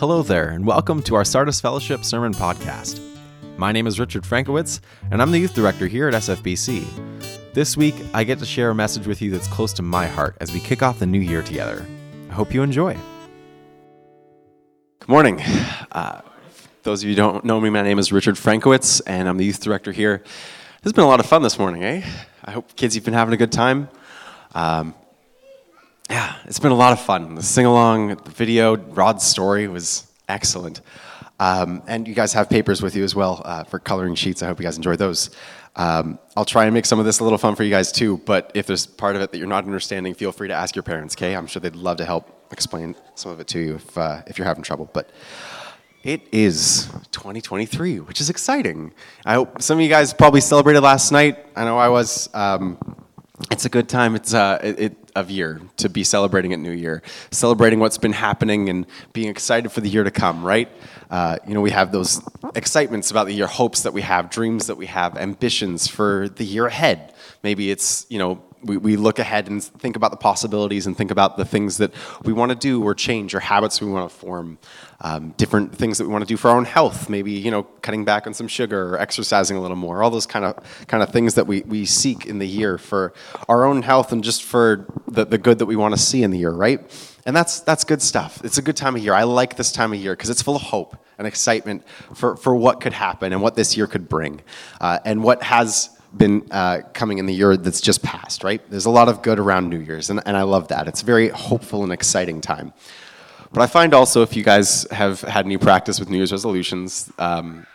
Hello there, and welcome to our Sardis Fellowship Sermon Podcast. My name is Richard Frankowitz, and I'm the youth director here at SFBC. This week, I get to share a message with you that's close to my heart as we kick off the new year together. I hope you enjoy. Good morning. Uh, those of you who don't know me, my name is Richard Frankowitz, and I'm the youth director here. This has been a lot of fun this morning, eh? I hope kids you've been having a good time. Um, yeah, it's been a lot of fun. The sing along, the video, Rod's story was excellent. Um, and you guys have papers with you as well uh, for coloring sheets. I hope you guys enjoy those. Um, I'll try and make some of this a little fun for you guys too, but if there's part of it that you're not understanding, feel free to ask your parents, okay? I'm sure they'd love to help explain some of it to you if, uh, if you're having trouble. But it is 2023, which is exciting. I hope some of you guys probably celebrated last night. I know I was. Um, it's a good time. It's uh, it, of year to be celebrating at New Year, celebrating what's been happening and being excited for the year to come. Right? Uh, you know, we have those excitements about the year, hopes that we have, dreams that we have, ambitions for the year ahead. Maybe it's you know we, we look ahead and think about the possibilities and think about the things that we want to do or change or habits we want to form um, different things that we want to do for our own health maybe you know cutting back on some sugar or exercising a little more all those kind of kind of things that we, we seek in the year for our own health and just for the, the good that we want to see in the year right? And that's that's good stuff. It's a good time of year. I like this time of year because it's full of hope and excitement for, for what could happen and what this year could bring uh, and what has been uh, coming in the year that's just passed, right? There's a lot of good around New Year's, and, and I love that. It's a very hopeful and exciting time. But I find also, if you guys have had any practice with New Year's resolutions, um,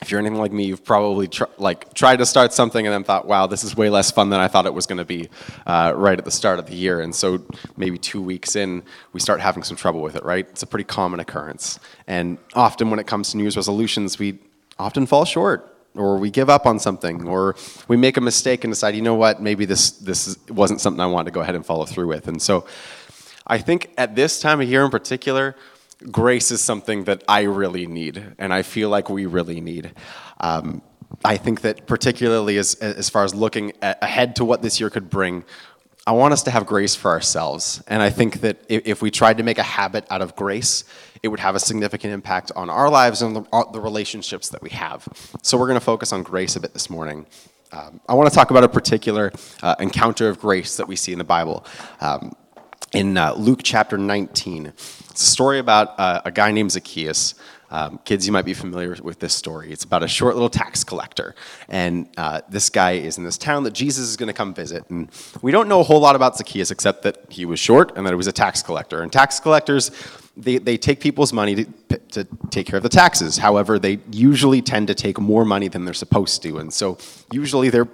if you're anything like me, you've probably tr- like tried to start something and then thought, "Wow, this is way less fun than I thought it was going to be," uh, right at the start of the year. And so maybe two weeks in, we start having some trouble with it. Right? It's a pretty common occurrence. And often, when it comes to New Year's resolutions, we often fall short or we give up on something, or we make a mistake and decide, you know what, maybe this this wasn't something I wanted to go ahead and follow through with. And so, I think at this time of year in particular, grace is something that I really need, and I feel like we really need. Um, I think that particularly as as far as looking ahead to what this year could bring, I want us to have grace for ourselves. And I think that if we tried to make a habit out of grace, it would have a significant impact on our lives and the, uh, the relationships that we have. So we're going to focus on grace a bit this morning. Um, I want to talk about a particular uh, encounter of grace that we see in the Bible. Um, in uh, Luke chapter 19, it's a story about uh, a guy named Zacchaeus. Um, kids, you might be familiar with this story. It's about a short little tax collector. And uh, this guy is in this town that Jesus is going to come visit. And we don't know a whole lot about Zacchaeus except that he was short and that he was a tax collector. And tax collectors, they, they take people's money to, to take care of the taxes. However, they usually tend to take more money than they're supposed to. And so usually they're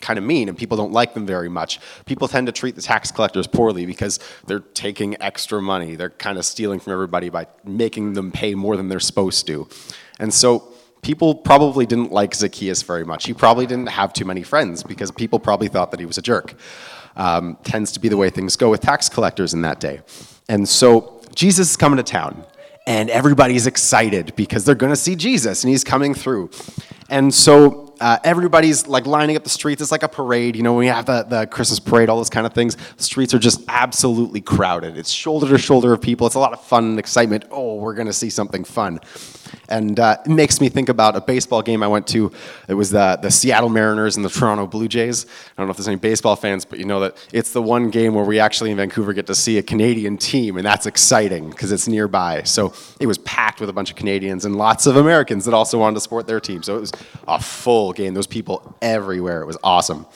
kind of mean and people don't like them very much. People tend to treat the tax collectors poorly because they're taking extra money. They're kind of stealing from everybody by making them pay more than they're supposed to. And so people probably didn't like Zacchaeus very much. He probably didn't have too many friends because people probably thought that he was a jerk. Um, tends to be the way things go with tax collectors in that day. And so Jesus is coming to town and everybody's excited because they're going to see Jesus and he's coming through. And so uh, everybody's like lining up the streets. It's like a parade. You know, we have the, the Christmas parade, all those kind of things, the streets are just absolutely crowded. It's shoulder to shoulder of people. It's a lot of fun and excitement. Oh, we're going to see something fun. And uh, it makes me think about a baseball game I went to. It was the, the Seattle Mariners and the Toronto Blue Jays. I don't know if there's any baseball fans, but you know that it's the one game where we actually in Vancouver get to see a Canadian team, and that's exciting because it's nearby. So it was packed with a bunch of Canadians and lots of Americans that also wanted to support their team. So it was a full game. Was people everywhere. It was awesome.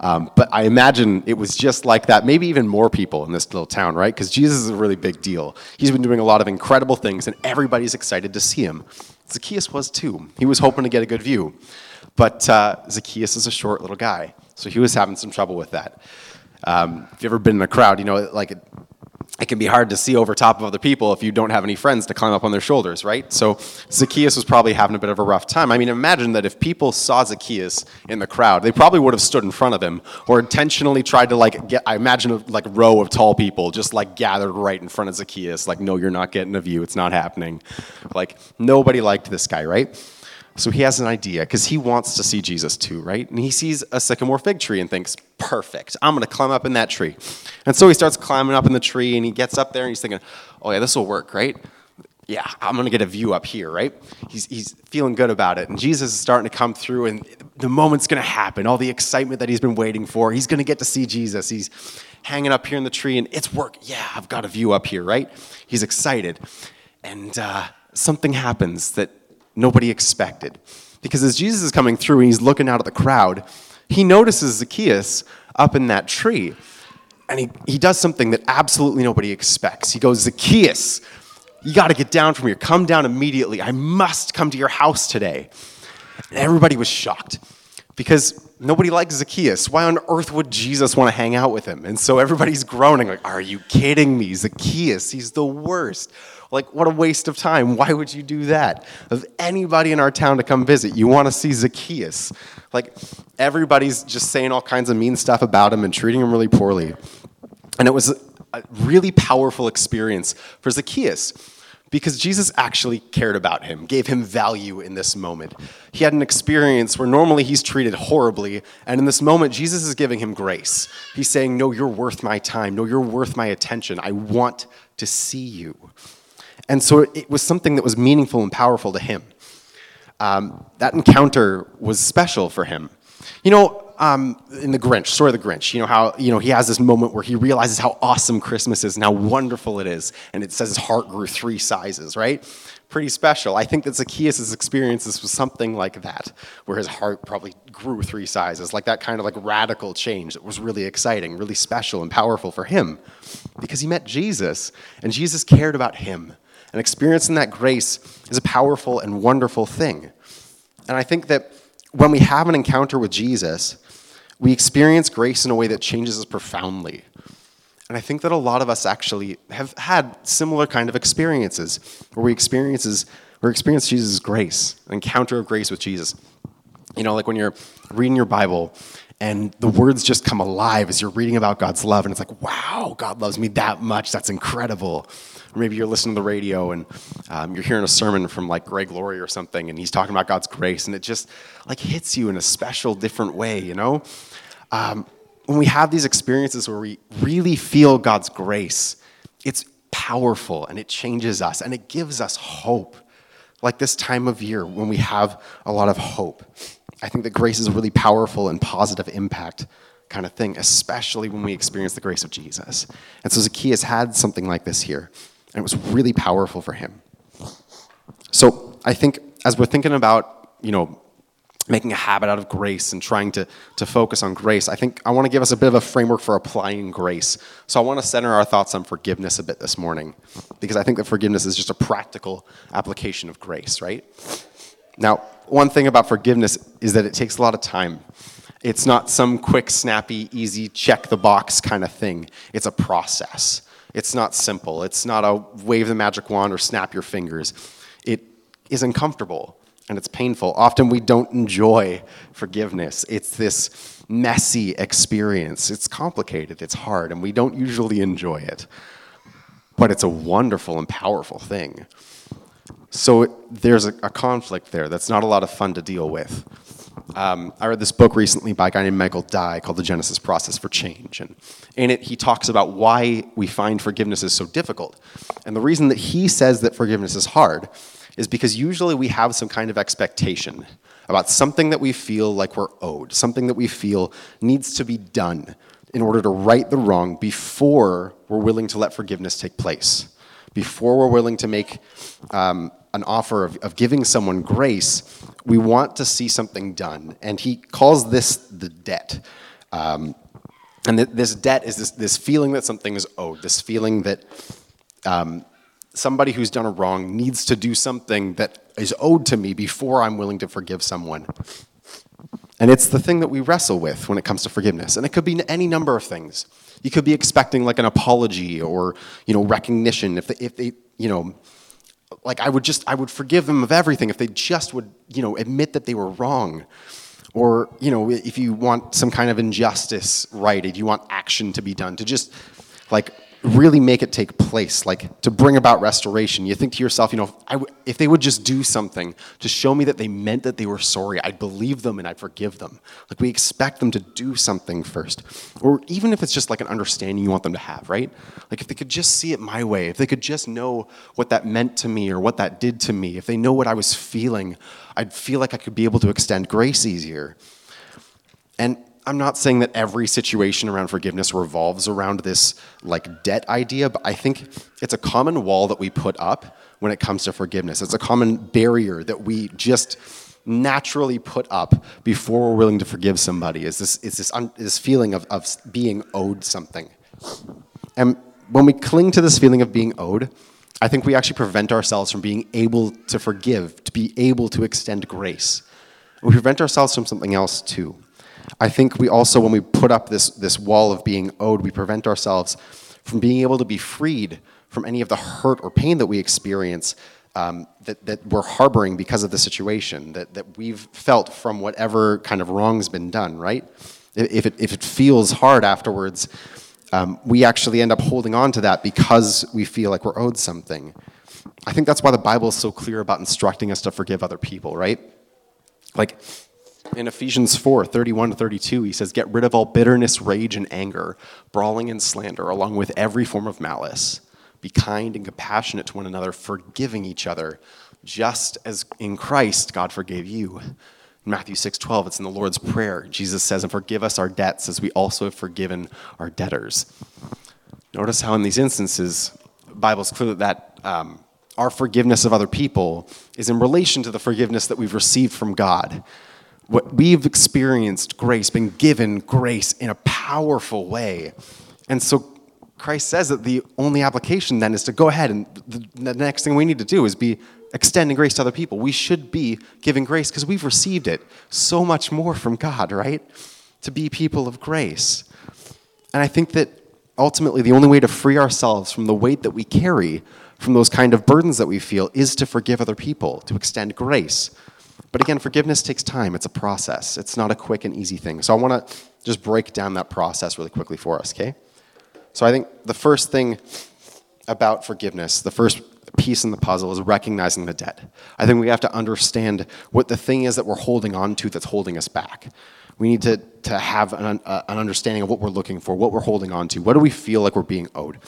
Um, but I imagine it was just like that, maybe even more people in this little town, right? Because Jesus is a really big deal. He's been doing a lot of incredible things, and everybody's excited to see him. Zacchaeus was too. He was hoping to get a good view. But uh, Zacchaeus is a short little guy, so he was having some trouble with that. Um, if you've ever been in a crowd, you know, like it can be hard to see over top of other people if you don't have any friends to climb up on their shoulders, right? So Zacchaeus was probably having a bit of a rough time. I mean, imagine that if people saw Zacchaeus in the crowd, they probably would have stood in front of him or intentionally tried to like get, I imagine a like row of tall people just like gathered right in front of Zacchaeus, like, no, you're not getting a view, it's not happening. Like, nobody liked this guy, right? So he has an idea because he wants to see Jesus too, right? And he sees a sycamore fig tree and thinks, perfect, I'm going to climb up in that tree. And so he starts climbing up in the tree and he gets up there and he's thinking, oh yeah, this will work, right? yeah, I'm going to get a view up here, right? He's, he's feeling good about it. And Jesus is starting to come through, and the moment's going to happen. All the excitement that he's been waiting for. He's going to get to see Jesus. He's hanging up here in the tree, and it's work. Yeah, I've got a view up here, right? He's excited. And uh, something happens that nobody expected. Because as Jesus is coming through and he's looking out at the crowd, he notices Zacchaeus up in that tree. And he, he does something that absolutely nobody expects. He goes, Zacchaeus, you got to get down from here. Come down immediately. I must come to your house today. And everybody was shocked because nobody likes Zacchaeus. Why on earth would Jesus want to hang out with him? And so everybody's groaning, like, Are you kidding me? Zacchaeus, he's the worst. Like, what a waste of time. Why would you do that? Of anybody in our town to come visit, you want to see Zacchaeus. Like, everybody's just saying all kinds of mean stuff about him and treating him really poorly. And it was a really powerful experience for Zacchaeus because Jesus actually cared about him, gave him value in this moment. He had an experience where normally he's treated horribly, and in this moment, Jesus is giving him grace. He's saying, No, you're worth my time. No, you're worth my attention. I want to see you. And so it was something that was meaningful and powerful to him. Um, that encounter was special for him. You know, um, in the Grinch, story of the Grinch, you know how you know he has this moment where he realizes how awesome Christmas is and how wonderful it is, and it says his heart grew three sizes, right? Pretty special. I think that Zacchaeus' experiences was something like that, where his heart probably grew three sizes, like that kind of like radical change that was really exciting, really special and powerful for him, because he met Jesus, and Jesus cared about him, and experiencing that grace is a powerful and wonderful thing. And I think that when we have an encounter with Jesus, we experience grace in a way that changes us profoundly. And I think that a lot of us actually have had similar kind of experiences where we experiences we experience Jesus' grace, an encounter of grace with Jesus. You know, like when you're reading your Bible and the words just come alive as you're reading about God's love, and it's like, wow, God loves me that much. That's incredible. Or maybe you're listening to the radio and um, you're hearing a sermon from like Greg Laurie or something, and he's talking about God's grace, and it just like hits you in a special, different way, you know? Um, when we have these experiences where we really feel God's grace, it's powerful and it changes us and it gives us hope. Like this time of year when we have a lot of hope. I think that grace is a really powerful and positive impact kind of thing, especially when we experience the grace of Jesus. And so Zacchaeus had something like this here, and it was really powerful for him. So I think as we're thinking about, you know, making a habit out of grace and trying to, to focus on grace, I think I want to give us a bit of a framework for applying grace. So I want to center our thoughts on forgiveness a bit this morning, because I think that forgiveness is just a practical application of grace, right? Now, one thing about forgiveness is that it takes a lot of time. It's not some quick, snappy, easy, check the box kind of thing. It's a process. It's not simple. It's not a wave the magic wand or snap your fingers. It is uncomfortable and it's painful. Often we don't enjoy forgiveness. It's this messy experience. It's complicated, it's hard, and we don't usually enjoy it. But it's a wonderful and powerful thing. So there's a, a conflict there that's not a lot of fun to deal with. Um, I read this book recently by a guy named Michael Dye called The Genesis Process for Change. And in it, he talks about why we find forgiveness is so difficult. And the reason that he says that forgiveness is hard is because usually we have some kind of expectation about something that we feel like we're owed, something that we feel needs to be done in order to right the wrong before we're willing to let forgiveness take place, before we're willing to make um, an offer of, of giving someone grace, we want to see something done. And he calls this the debt. Um, and th- this debt is this, this feeling that something is owed, this feeling that um, somebody who's done a wrong needs to do something that is owed to me before I'm willing to forgive someone. And it's the thing that we wrestle with when it comes to forgiveness. And it could be any number of things. You could be expecting like an apology or, you know, recognition if they, if they you know, like I would just I would forgive them of everything if they just would, you know, admit that they were wrong. Or, you know, if you want some kind of injustice righted, you want action to be done, to just like really make it take place, like to bring about restoration. You think to yourself, you know, if they would just do something to show me that they meant that they were sorry, I'd believe them and I'd forgive them. Like we expect them to do something first. Or even if it's just like an understanding you want them to have, right? Like if they could just see it my way, if they could just know what that meant to me or what that did to me, if they know what I was feeling, I'd feel like I could be able to extend grace easier. And I'm not saying that every situation around forgiveness revolves around this like debt idea, but I think it's a common wall that we put up when it comes to forgiveness. It's a common barrier that we just naturally put up before we're willing to forgive somebody is this, is this, un, this feeling of, of being owed something. And when we cling to this feeling of being owed, I think we actually prevent ourselves from being able to forgive, to be able to extend grace. We prevent ourselves from something else too. I think we also, when we put up this, this wall of being owed, we prevent ourselves from being able to be freed from any of the hurt or pain that we experience um, that, that we're harboring because of the situation, that, that we've felt from whatever kind of wrong's been done, right? If it, if it feels hard afterwards, um, we actually end up holding on to that because we feel like we're owed something. I think that's why the Bible is so clear about instructing us to forgive other people, right? Like, in Ephesians 4 31 to 32, he says, Get rid of all bitterness, rage, and anger, brawling and slander, along with every form of malice. Be kind and compassionate to one another, forgiving each other, just as in Christ God forgave you. In Matthew 6 12, it's in the Lord's Prayer. Jesus says, And forgive us our debts as we also have forgiven our debtors. Notice how in these instances, the Bible's clear that um, our forgiveness of other people is in relation to the forgiveness that we've received from God what we've experienced grace, been given grace in a powerful way. And so Christ says that the only application then is to go ahead and the, the next thing we need to do is be extending grace to other people. We should be giving grace because we've received it so much more from God, right? To be people of grace. And I think that ultimately the only way to free ourselves from the weight that we carry, from those kind of burdens that we feel, is to forgive other people, to extend grace. But again, forgiveness takes time. It's a process. It's not a quick and easy thing. So I want to just break down that process really quickly for us, okay? So I think the first thing about forgiveness, the first piece in the puzzle is recognizing the debt. I think we have to understand what the thing is that we're holding on to that's holding us back. We need to, to have an, uh, an understanding of what we're looking for, what we're holding on to. What do we feel like we're being owed?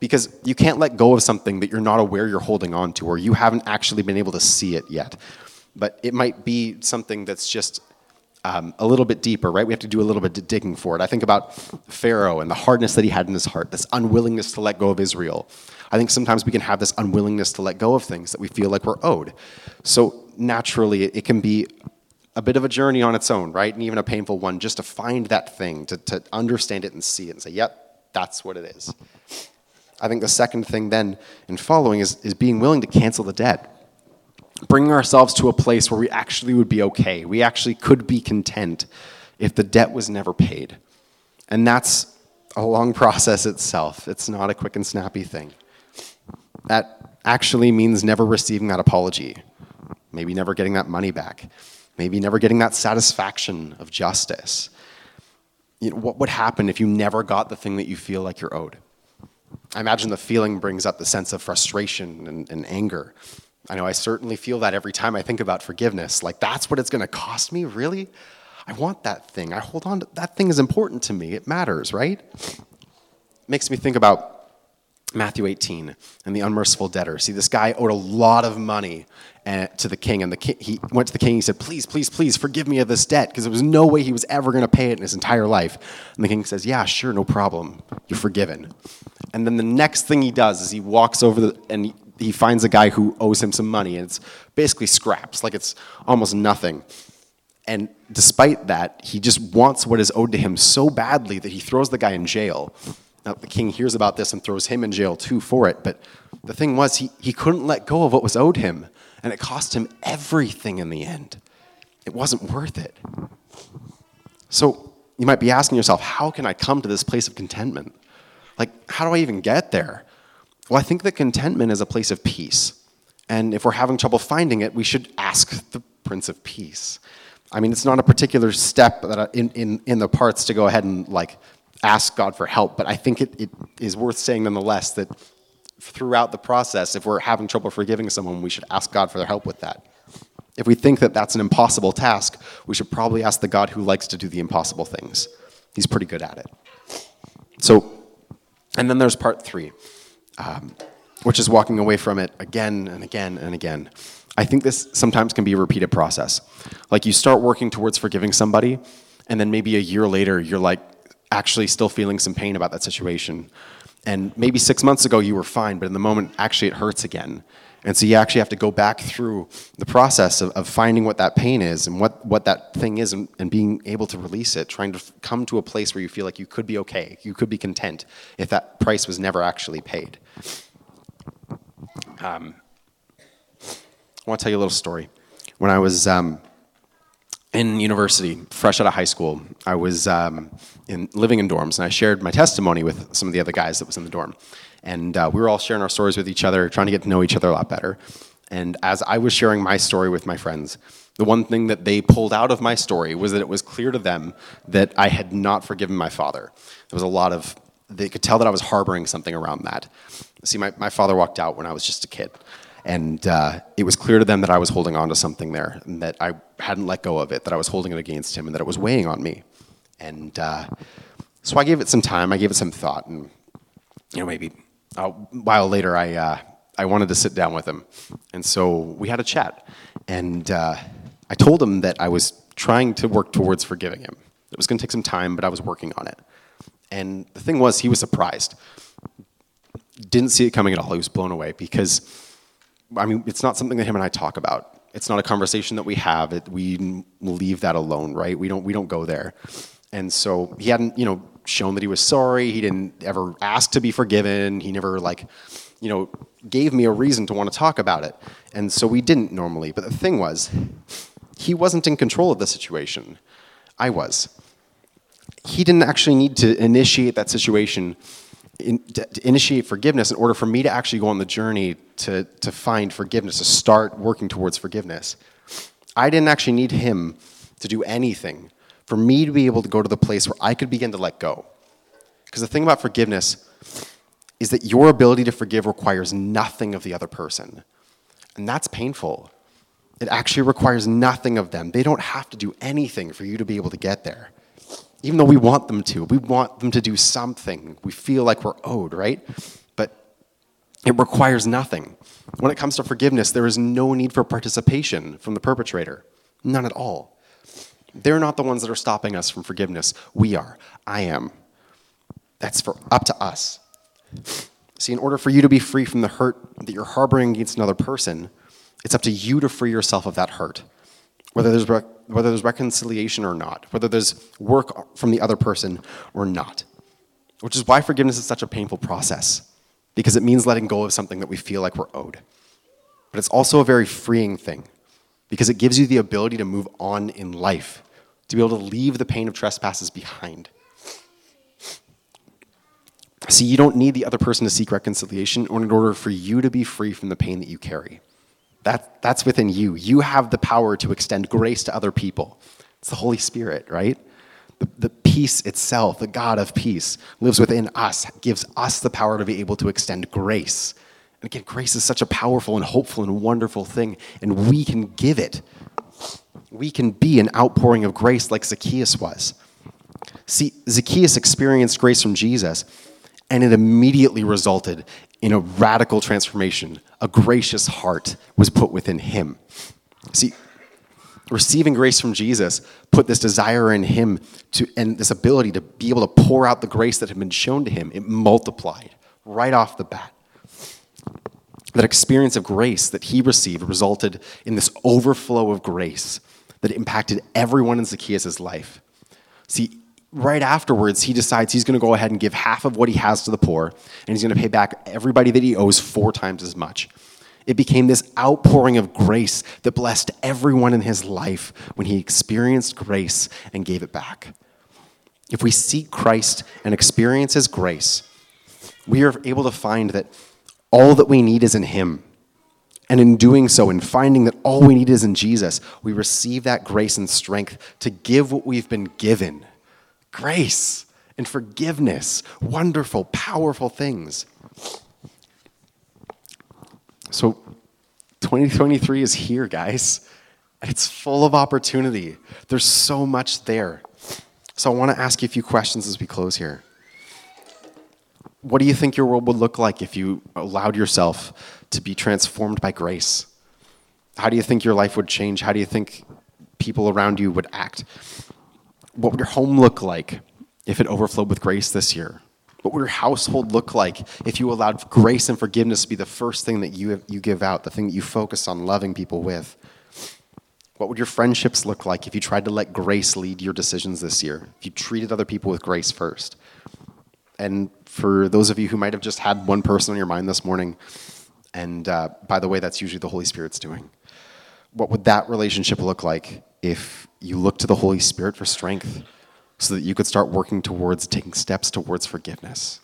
Because you can't let go of something that you're not aware you're holding on to, or you haven't actually been able to see it yet but it might be something that's just um, a little bit deeper, right? We have to do a little bit of digging for it. I think about Pharaoh and the hardness that he had in his heart, this unwillingness to let go of Israel. I think sometimes we can have this unwillingness to let go of things that we feel like we're owed. So naturally, it can be a bit of a journey on its own, right? And even a painful one, just to find that thing, to, to understand it and see it and say, yep, that's what it is. I think the second thing then in following is, is being willing to cancel the debt bringing ourselves to a place where we actually would be okay. We actually could be content if the debt was never paid. And that's a long process itself. It's not a quick and snappy thing. That actually means never receiving that apology, maybe never getting that money back, maybe never getting that satisfaction of justice. You know, what would happen if you never got the thing that you feel like you're owed? I imagine the feeling brings up the sense of frustration and, and anger. I know I certainly feel that every time I think about forgiveness. Like, that's what it's going to cost me? Really? I want that thing. I hold on to that thing is important to me. It matters, right? Makes me think about Matthew 18 and the unmerciful debtor. See, this guy owed a lot of money eh, to the king, and the king, he went to the king. He said, "Please, please, please, forgive me of this debt," because there was no way he was ever going to pay it in his entire life. And the king says, "Yeah, sure, no problem. You're forgiven." And then the next thing he does is he walks over the, and he finds a guy who owes him some money, and it's basically scraps, like it's almost nothing. And despite that, he just wants what is owed to him so badly that he throws the guy in jail. Now, the king hears about this and throws him in jail too for it, but the thing was, he, he couldn't let go of what was owed him, and it cost him everything in the end. It wasn't worth it. So, you might be asking yourself, how can I come to this place of contentment? Like, how do I even get there? Well, I think that contentment is a place of peace. And if we're having trouble finding it, we should ask the Prince of Peace. I mean, it's not a particular step that in, in, in the parts to go ahead and like ask God for help. But I think it, it is worth saying nonetheless that throughout the process, if we're having trouble forgiving someone, we should ask God for their help with that. If we think that that's an impossible task, we should probably ask the God who likes to do the impossible things. He's pretty good at it. So, and then there's part three, um, which is walking away from it again and again and again. I think this sometimes can be a repeated process. Like you start working towards forgiving somebody, and then maybe a year later, you're like actually still feeling some pain about that situation. And maybe six months ago you were fine, but in the moment, actually, it hurts again. And so you actually have to go back through the process of, of finding what that pain is and what, what that thing is and, and being able to release it, trying to f- come to a place where you feel like you could be okay, you could be content if that price was never actually paid. Um, I want to tell you a little story. When I was um, in university, fresh out of high school, I was um, in, living in dorms, and I shared my testimony with some of the other guys that was in the dorm. And uh, we were all sharing our stories with each other, trying to get to know each other a lot better. And as I was sharing my story with my friends, the one thing that they pulled out of my story was that it was clear to them that I had not forgiven my father. There was a lot of, they could tell that I was harboring something around that. See, my, my father walked out when I was just a kid. And uh, it was clear to them that I was holding on to something there, and that I hadn't let go of it, that I was holding it against him, and that it was weighing on me. And uh, so I gave it some time, I gave it some thought, and you know, maybe a while later, I, uh, I wanted to sit down with him. And so we had a chat. And uh, I told him that I was trying to work towards forgiving him. It was going to take some time, but I was working on it. And the thing was, he was surprised. Didn't see it coming at all. He was blown away because, I mean, it's not something that him and I talk about. It's not a conversation that we have. It, we leave that alone, right? We don't, we don't go there. And so he hadn't, you know, shown that he was sorry. He didn't ever ask to be forgiven. He never like, you know, gave me a reason to want to talk about it. And so we didn't normally. But the thing was, he wasn't in control of the situation. I was. He didn't actually need to initiate that situation, in, to, initiate forgiveness in order for me to actually go on the journey to, to find forgiveness, to start working towards forgiveness. I didn't actually need him to do anything for me to be able to go to the place where I could begin to let go. Because the thing about forgiveness is that your ability to forgive requires nothing of the other person. And that's painful. It actually requires nothing of them. They don't have to do anything for you to be able to get there. Even though we want them to, we want them to do something. We feel like we're owed, right? But it requires nothing. When it comes to forgiveness, there is no need for participation from the perpetrator. None at all. They're not the ones that are stopping us from forgiveness. We are. I am. That's for up to us. See, in order for you to be free from the hurt that you're harboring against another person, it's up to you to free yourself of that hurt. Whether there's, whether there's reconciliation or not, whether there's work from the other person or not. Which is why forgiveness is such a painful process, because it means letting go of something that we feel like we're owed. But it's also a very freeing thing, because it gives you the ability to move on in life to be able to leave the pain of trespasses behind. See, you don't need the other person to seek reconciliation in order for you to be free from the pain that you carry. That, that's within you. You have the power to extend grace to other people. It's the Holy Spirit, right? The, the peace itself, the God of peace, lives within us, gives us the power to be able to extend grace. And again, grace is such a powerful and hopeful and wonderful thing, and we can give it we can be an outpouring of grace like Zacchaeus was. See, Zacchaeus experienced grace from Jesus, and it immediately resulted in a radical transformation. A gracious heart was put within him. See, receiving grace from Jesus put this desire in him to, and this ability to be able to pour out the grace that had been shown to him. It multiplied right off the bat. That experience of grace that he received resulted in this overflow of grace that impacted everyone in Zacchaeus' life. See, right afterwards, he decides he's going to go ahead and give half of what he has to the poor, and he's going to pay back everybody that he owes four times as much. It became this outpouring of grace that blessed everyone in his life when he experienced grace and gave it back. If we seek Christ and experience his grace, we are able to find that all that we need is in him. And in doing so, in finding that all we need is in Jesus, we receive that grace and strength to give what we've been given. Grace. and forgiveness. Wonderful, powerful things. So 2023 is here, guys. It's full of opportunity. There's so much there. So I want to ask you a few questions as we close here. What do you think your world would look like if you allowed yourself to be transformed by grace? How do you think your life would change? How do you think people around you would act? What would your home look like if it overflowed with grace this year? What would your household look like if you allowed grace and forgiveness to be the first thing that you, you give out, the thing that you focus on loving people with? What would your friendships look like if you tried to let grace lead your decisions this year? If you treated other people with grace first? And for those of you who might have just had one person on your mind this morning, and uh, by the way, that's usually the Holy Spirit's doing. What would that relationship look like if you look to the Holy Spirit for strength so that you could start working towards taking steps towards forgiveness?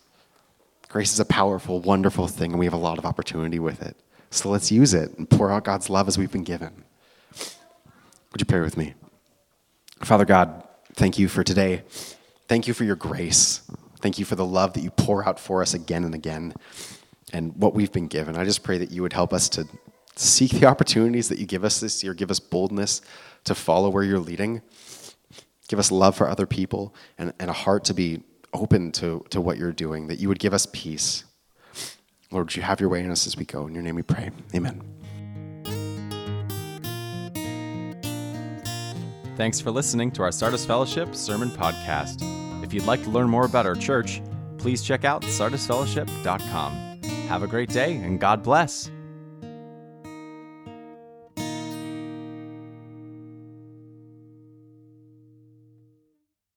Grace is a powerful, wonderful thing, and we have a lot of opportunity with it. So let's use it and pour out God's love as we've been given. Would you pray with me? Father God, thank you for today. Thank you for your grace. Thank you for the love that you pour out for us again and again and what we've been given. I just pray that you would help us to seek the opportunities that you give us this year. Give us boldness to follow where you're leading. Give us love for other people and, and a heart to be open to, to what you're doing, that you would give us peace. Lord, would you have your way in us as we go? In your name we pray. Amen. Thanks for listening to our Sardis Fellowship Sermon Podcast. If you'd like to learn more about our church, please check out sardisfellowship.com. Have a great day and God bless.